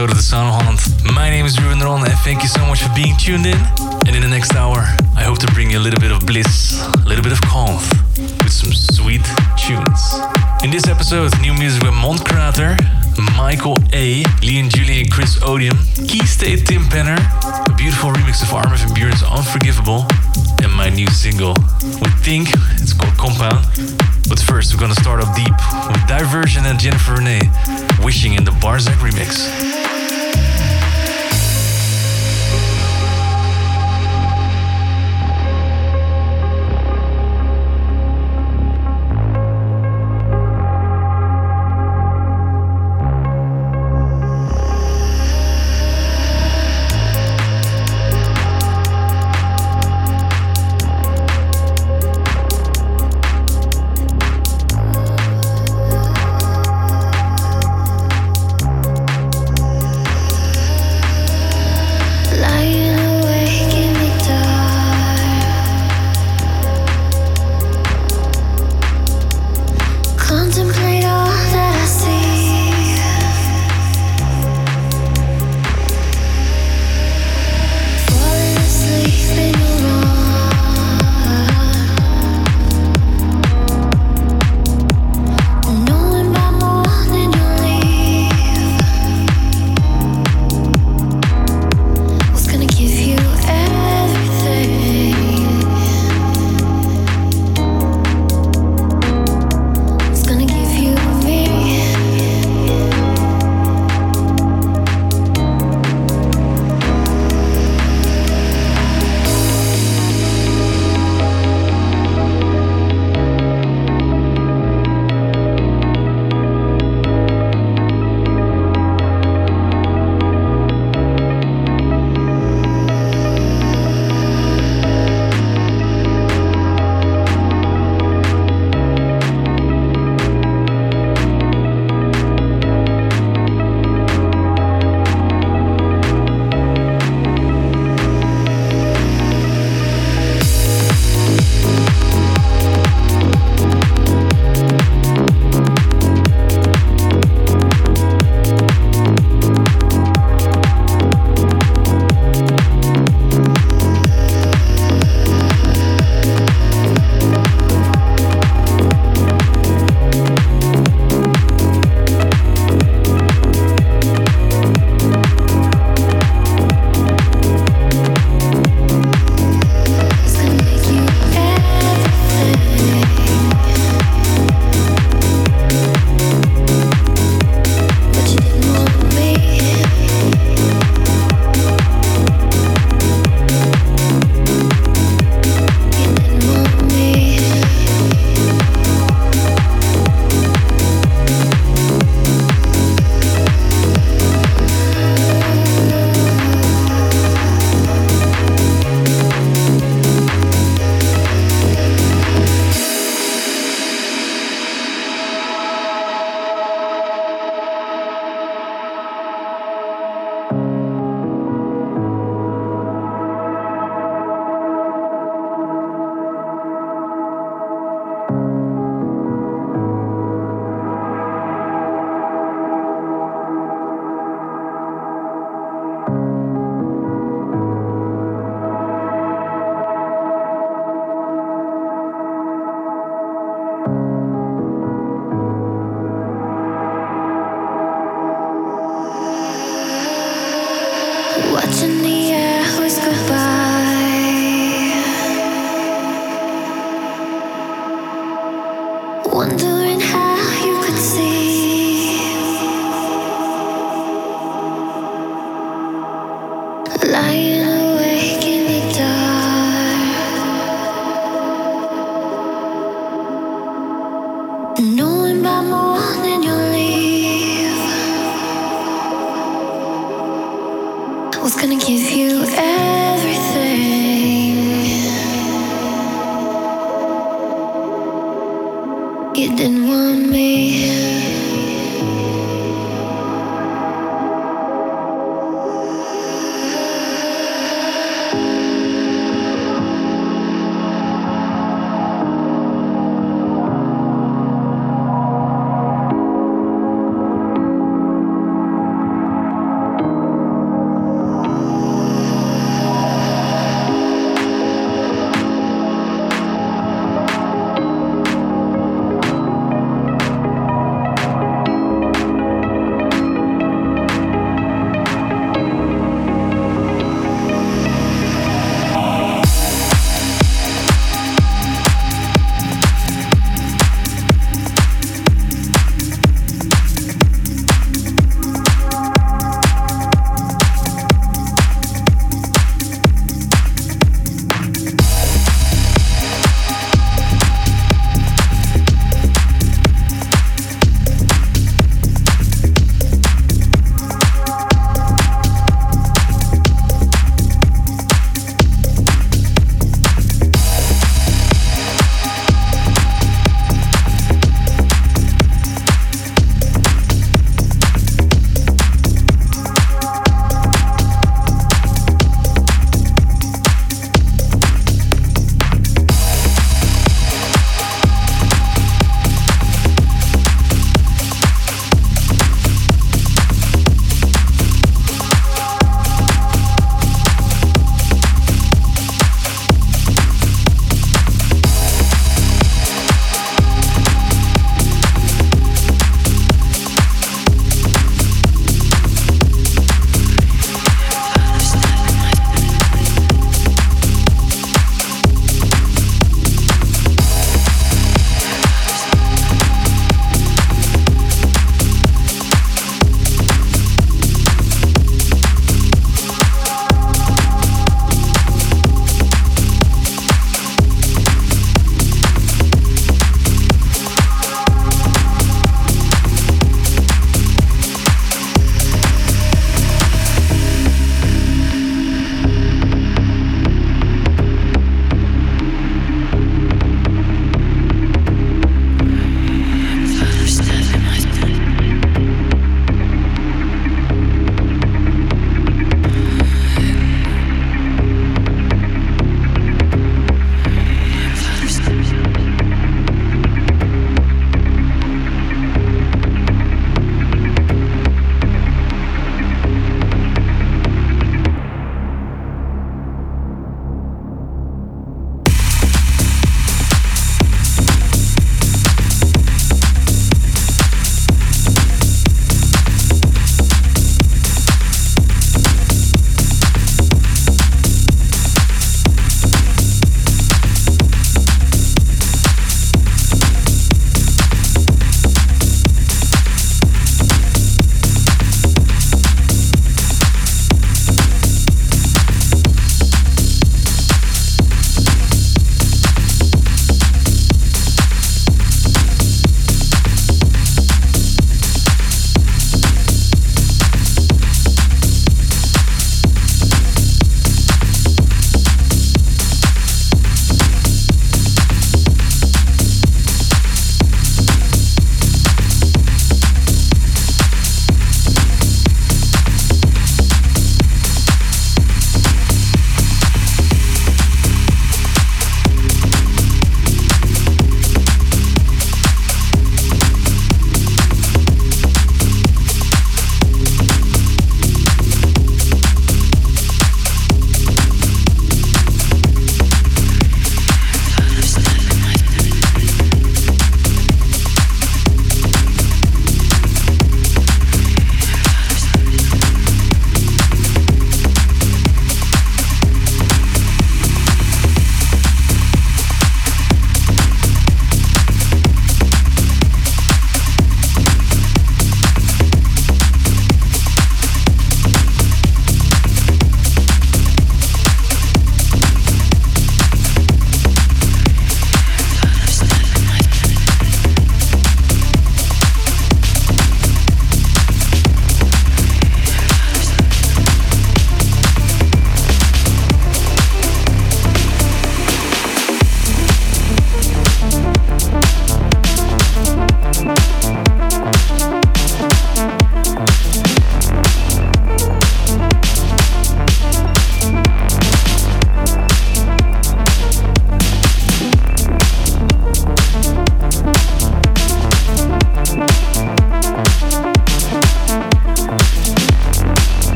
episode of The of Holland. My name is Ruben Ron and thank you so much for being tuned in. And in the next hour, I hope to bring you a little bit of bliss, a little bit of calm, with some sweet tunes. In this episode, new music with Mondkrater, Michael A, Liam July and Chris Odium, Keystate Tim Penner, a beautiful remix of Armin van Buuren's Unforgivable, and my new single. We think it's called Compound. But first, we're gonna start off deep with Diversion and Jennifer Rene, Wishing in the Barzek remix.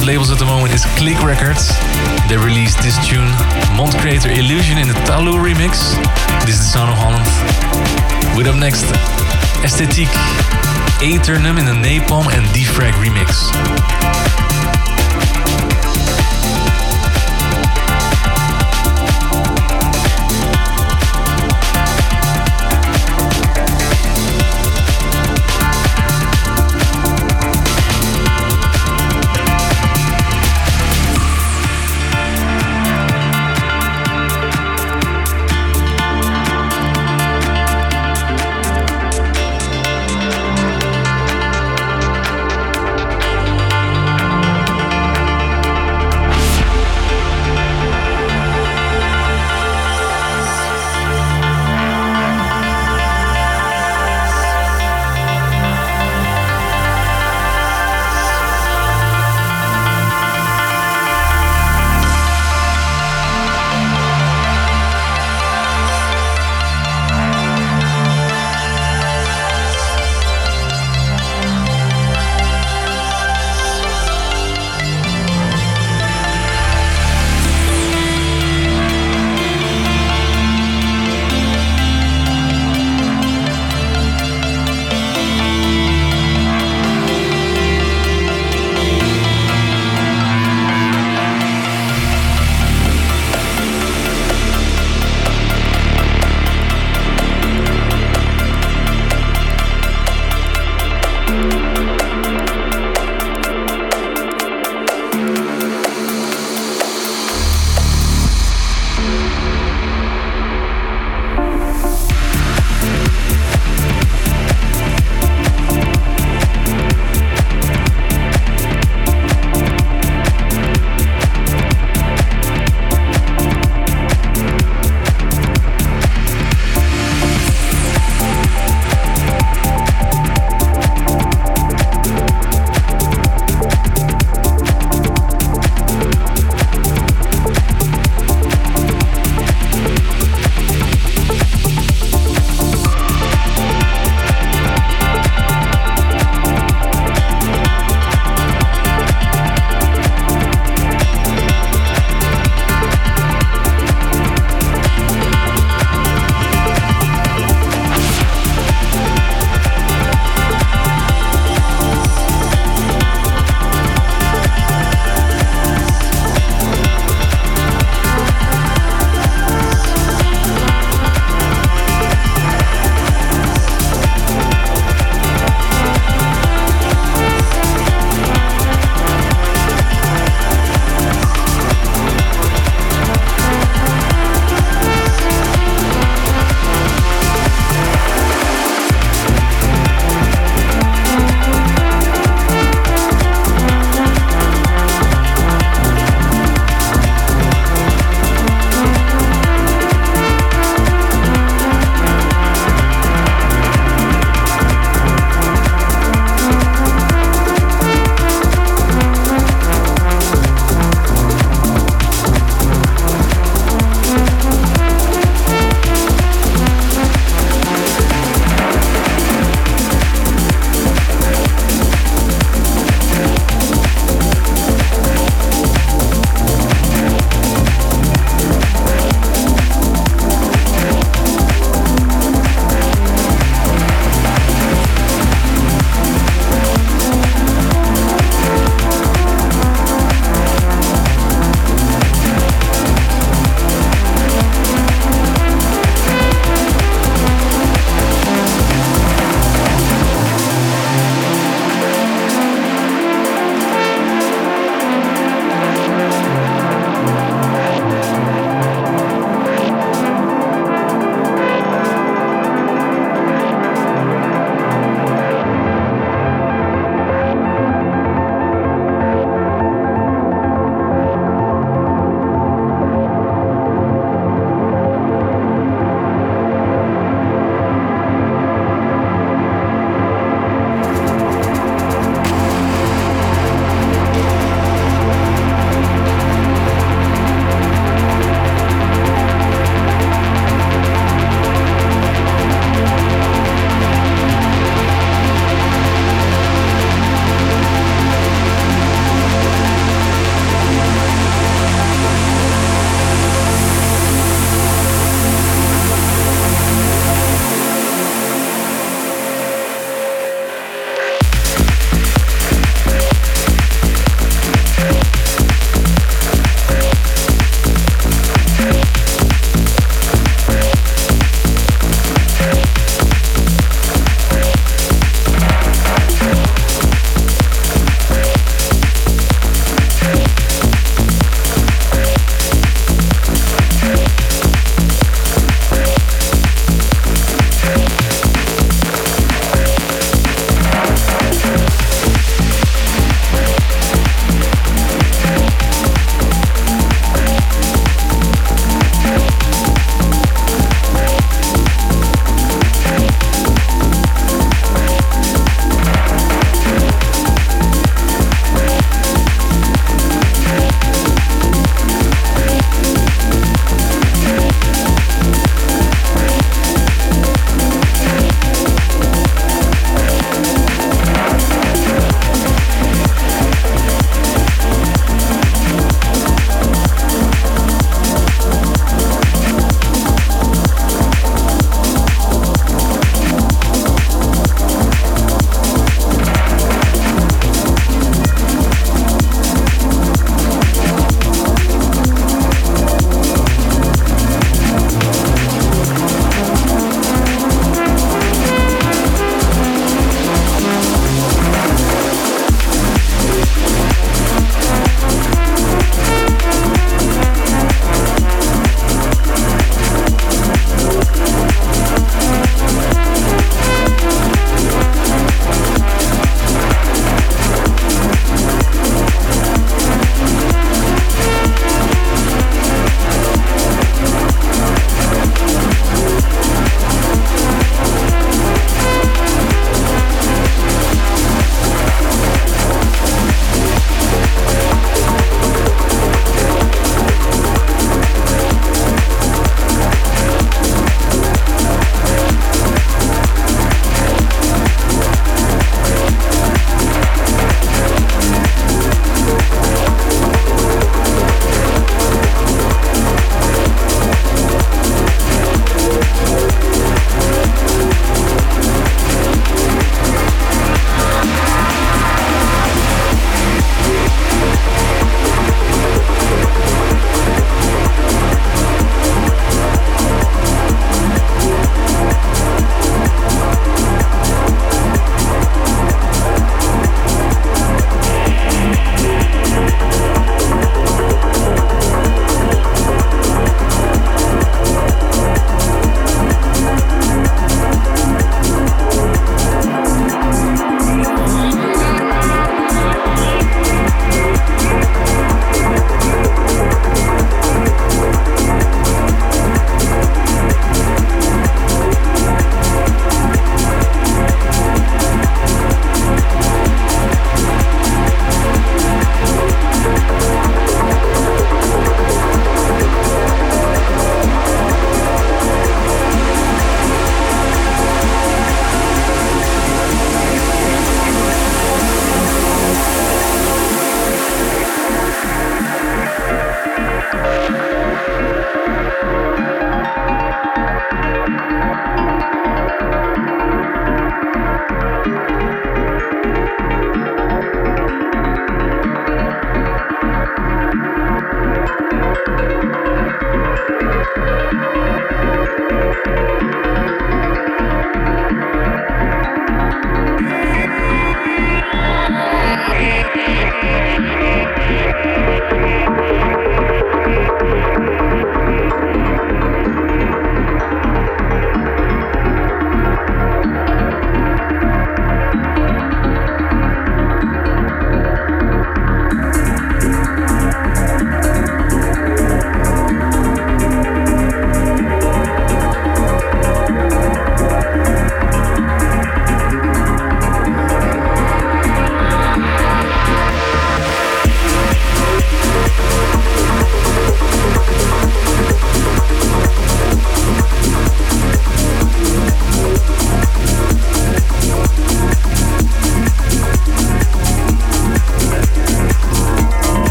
Favorite labels at the moment is Click Records. They released this tune, Mondkrater Illusion in the Talul remix. This is the sound of Holland. With up next, Esthetique, Aeternum in the Napalm and D-phrag remix.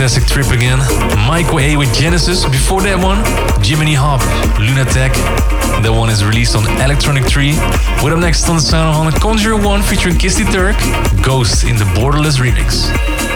Fantastic trip again. Michael A with Genesis. Before that one, Jimmy Hop, Lunatek. That one is released on Electronic Tree. With up next on the sound on Conjure One featuring Kirsty Thirsk, Ghost in the Borderless remix.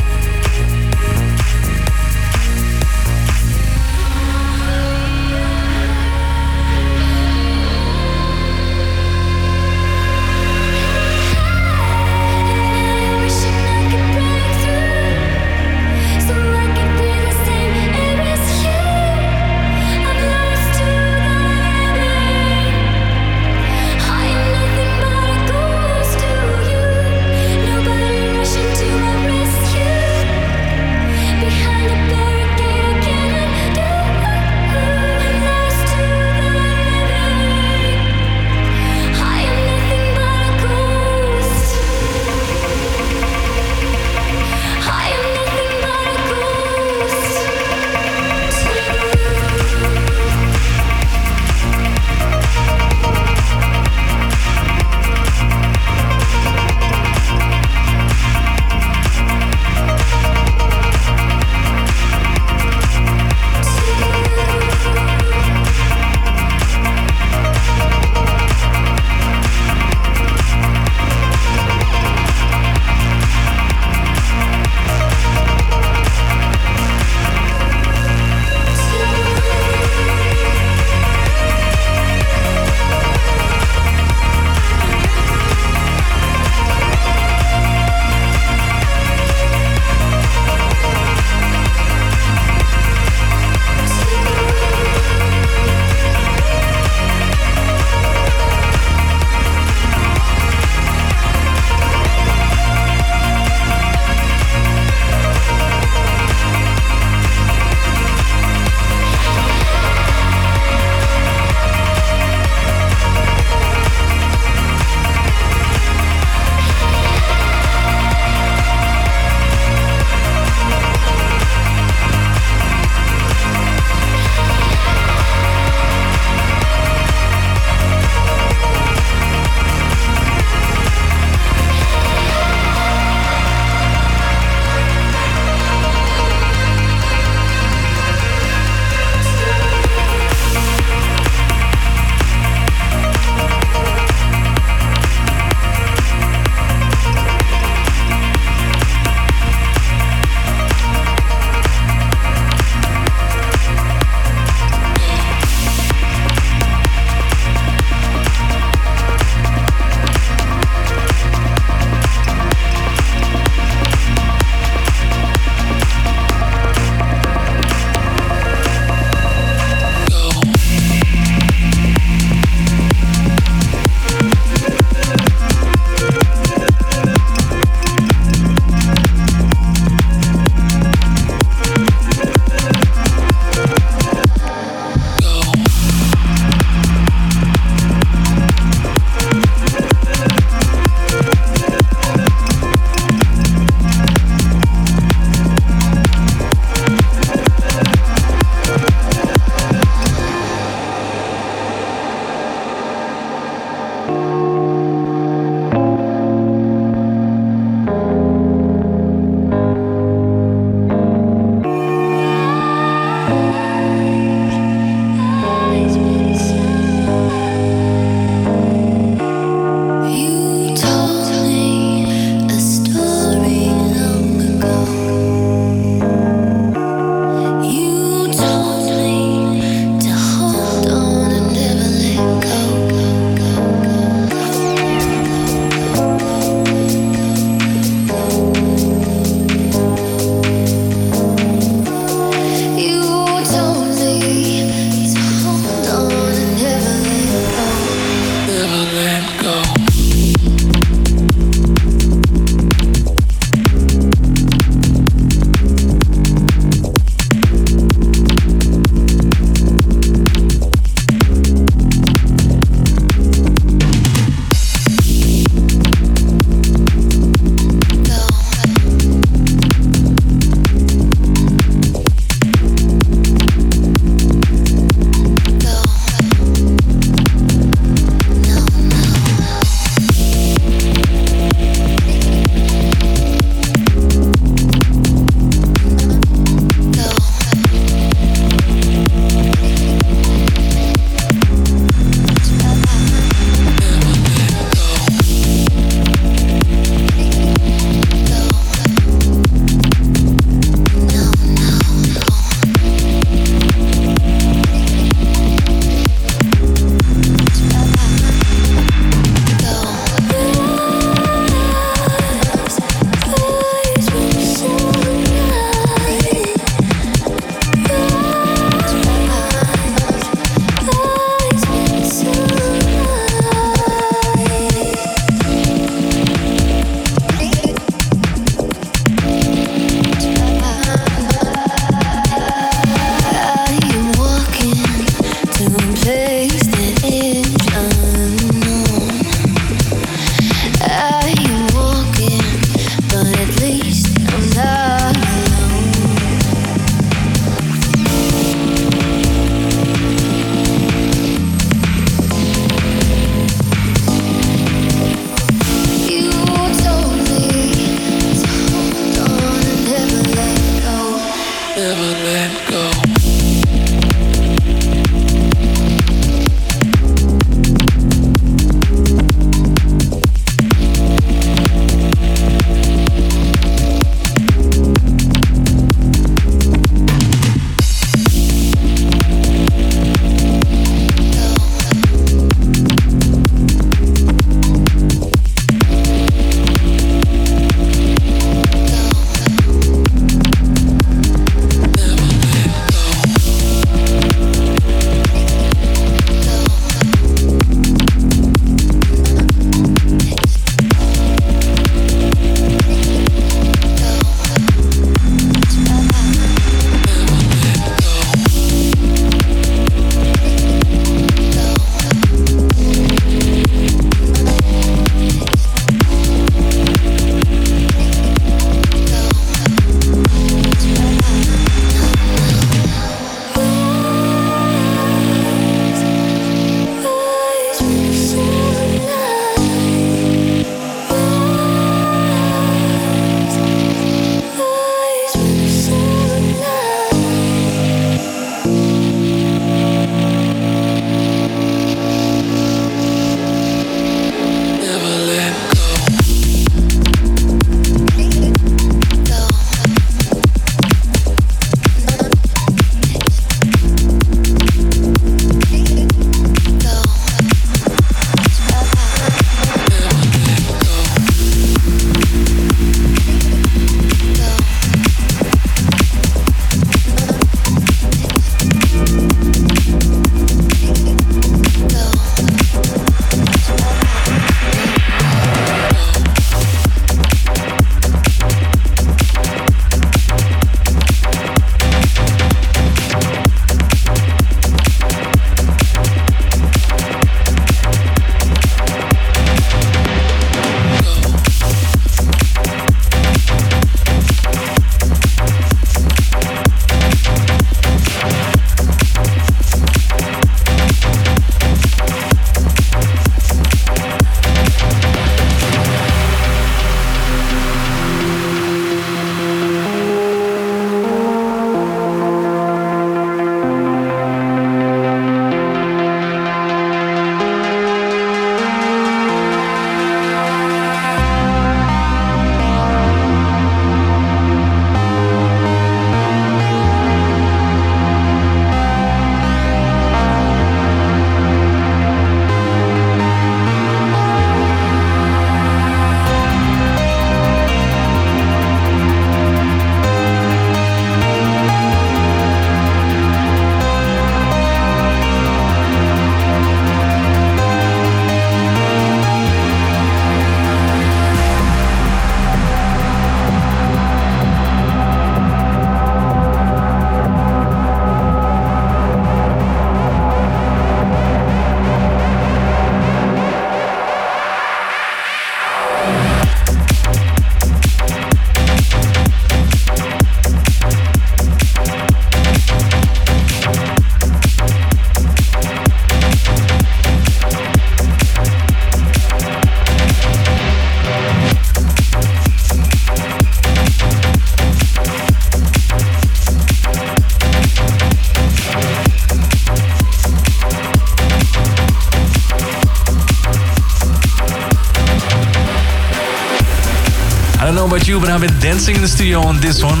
I've been dancing in the studio on this one.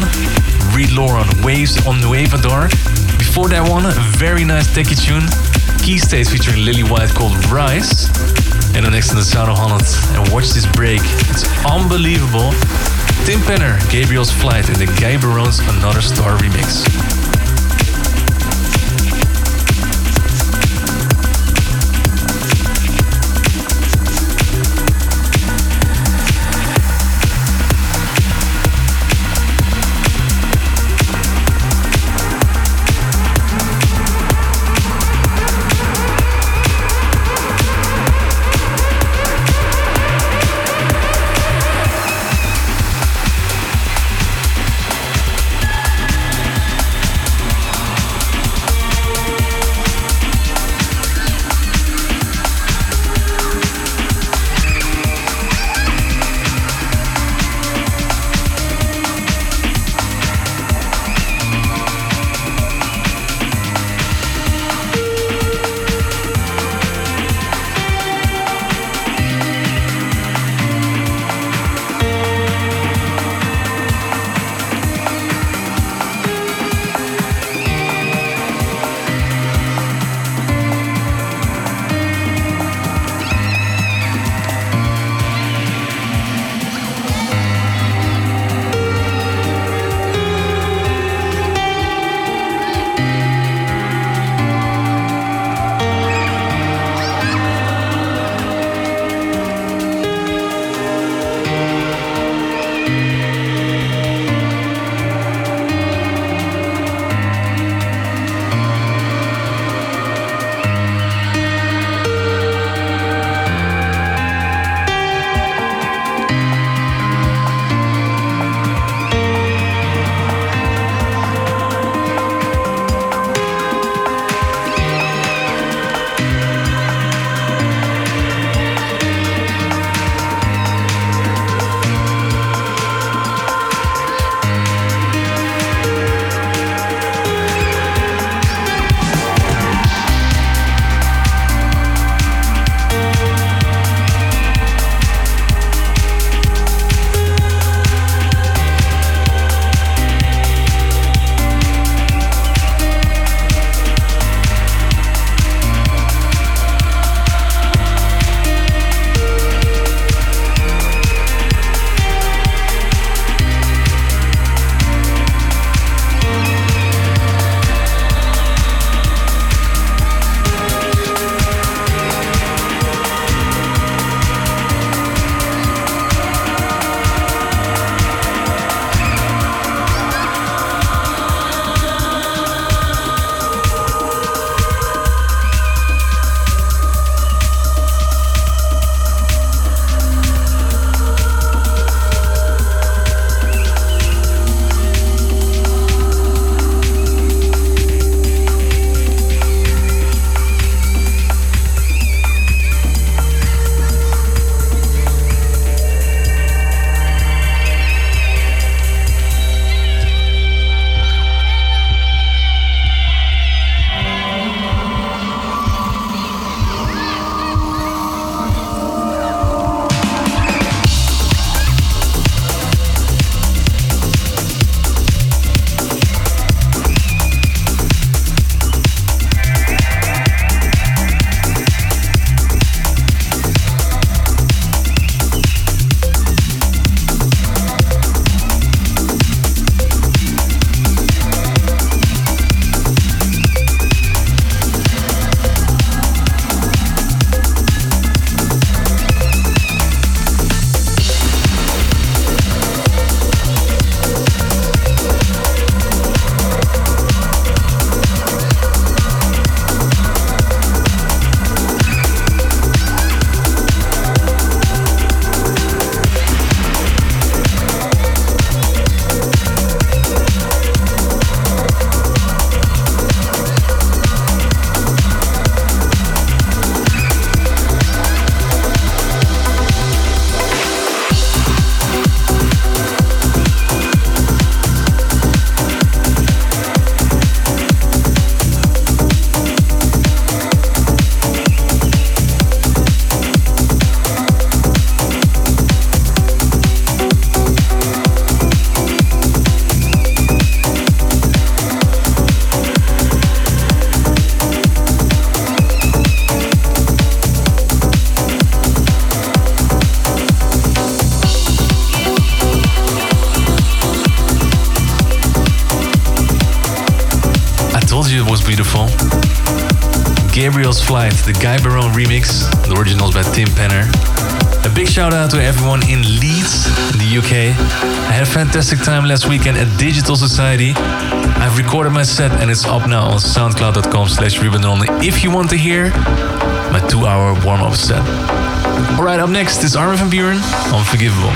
Reed Loran, Waves on Nueva Dark. Before that one, a very nice techie tune. Keystate featuring Lily White called Rise. And the next in the Sound of Holland. And watch this break. It's unbelievable. Tim Penner, Gabriel's Flight, and the Gai Barone's Another Star remix. Gabriel's Flight, the Gai Barone remix, the originals by Tim Penner. A big shout out to everyone in Leeds, the UK. I had a fantastic time last weekend at Digital Society. I've recorded my set and it's up now on soundcloud.com slash if you want to hear my two hour warm up set. Alright, up next is Armin van Buuren, Unforgivable.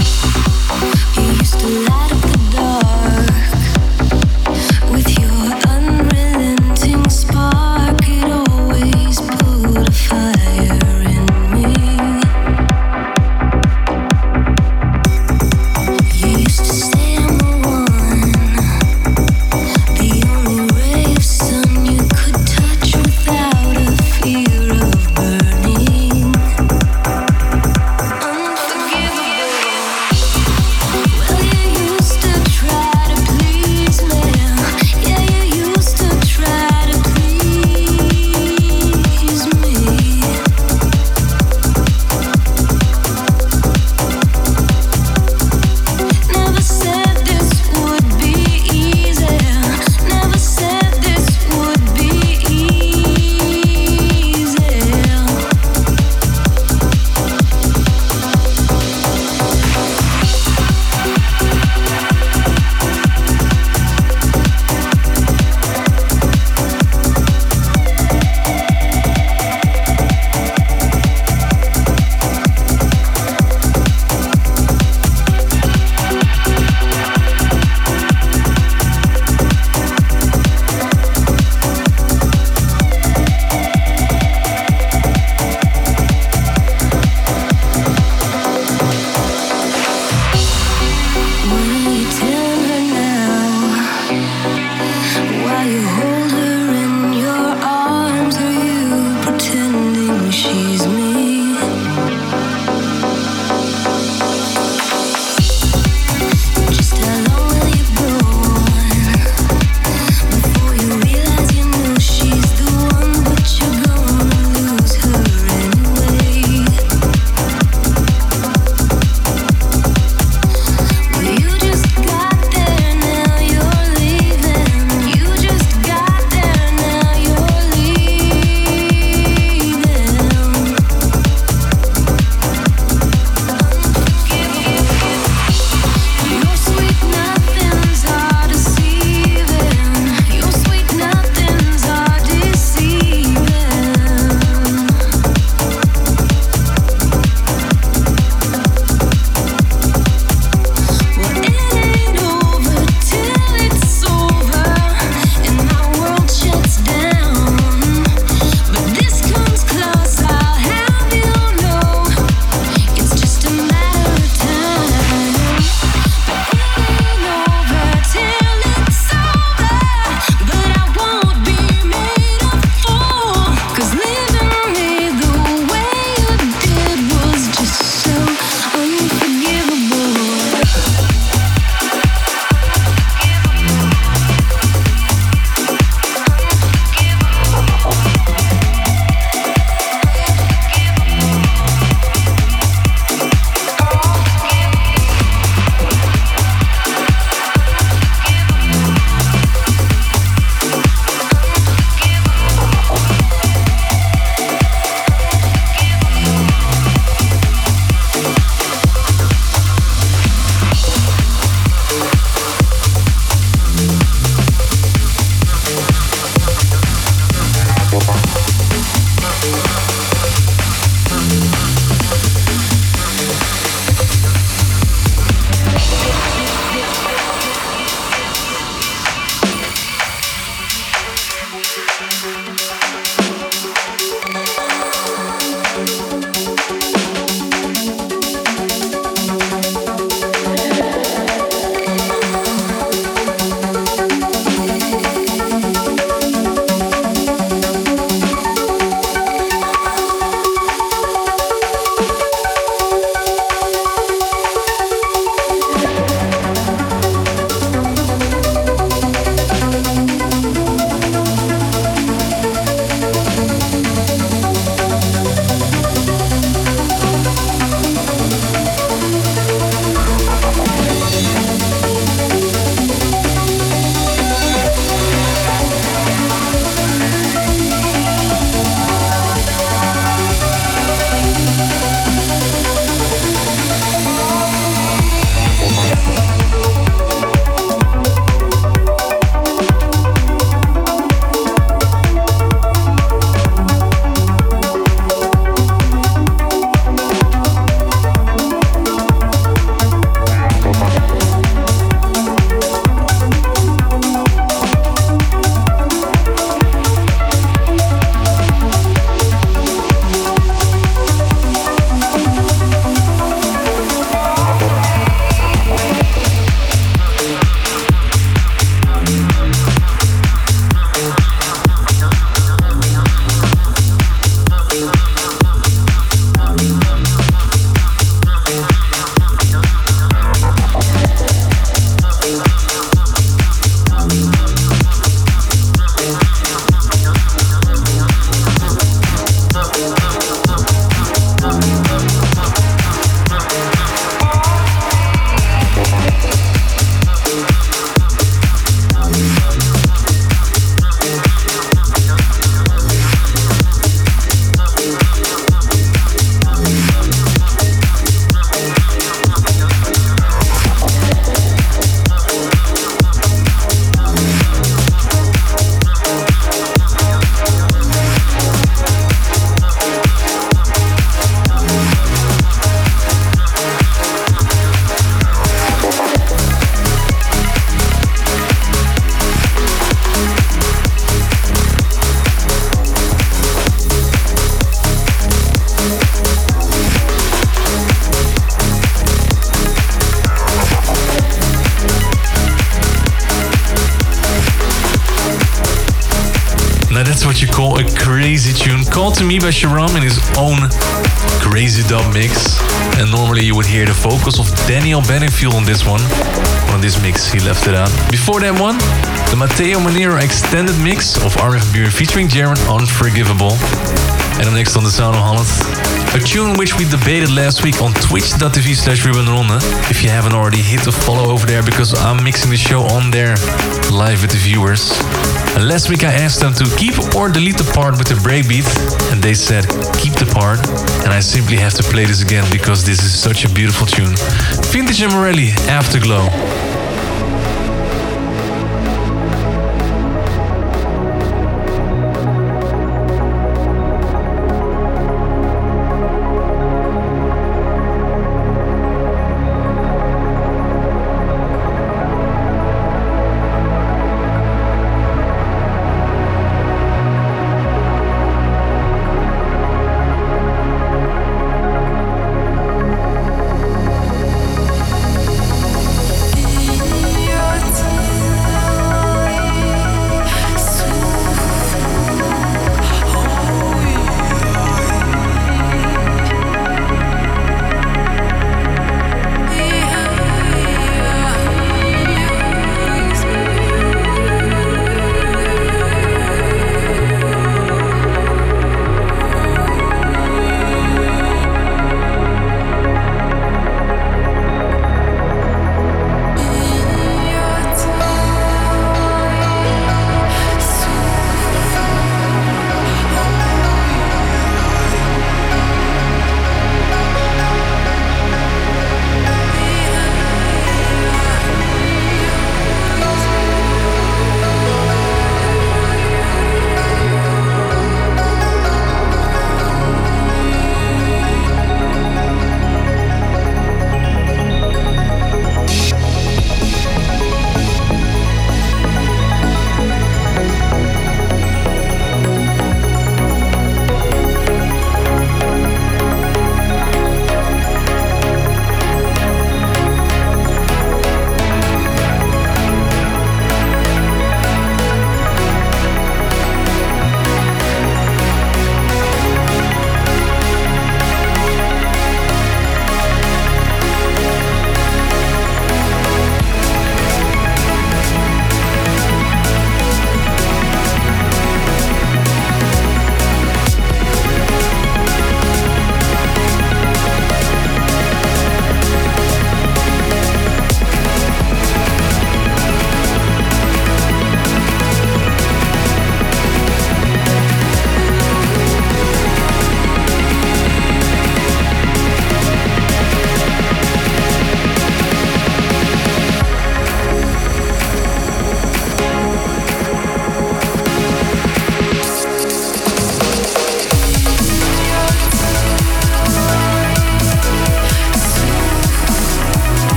To me by Sharam in his own crazy dub mix. And normally you would hear the vocals of Daniel Bedingfield on this one. On this mix, he left it out. Before that one, the Matteo Monero extended mix of Buuren featuring Jaren, Unforgivable. And up next on the Sound of Holland, a tune which we debated last week on twitch.tv slash Ruben If you haven't already, hit the follow over there because I'm mixing the show on there live with the viewers. And last week I asked them to keep or delete the part with the breakbeat, and they said keep the part. And I simply have to play this again because this is such a beautiful tune. Vintage and Morelli, Afterglow.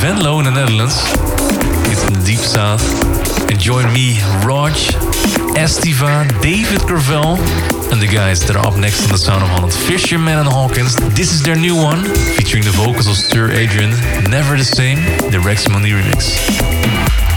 Venlo in the Netherlands. It's in the deep south. And join me, Rodg, Estiva, David Gravell, and the guys that are up next on the Sound of Holland, Fisherman and Hawkins. This is their new one, featuring the vocals of Sir Adrian, Never the Same, the Rex Mundi remix.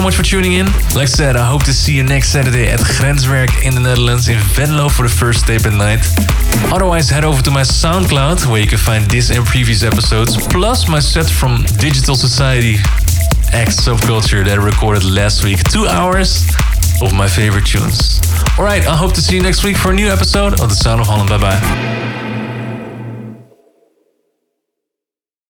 So much for tuning in. Like I said, I hope to see you next Saturday at Grenswerk in the Netherlands in Venlo for the first tape at night. Otherwise, head over to my SoundCloud where you can find this and previous episodes, plus my set from Digital Society X Subculture that I recorded last week. Two hours of my favorite tunes. Alright, I hope to see you next week for a new episode of The Sound of Holland. Bye bye.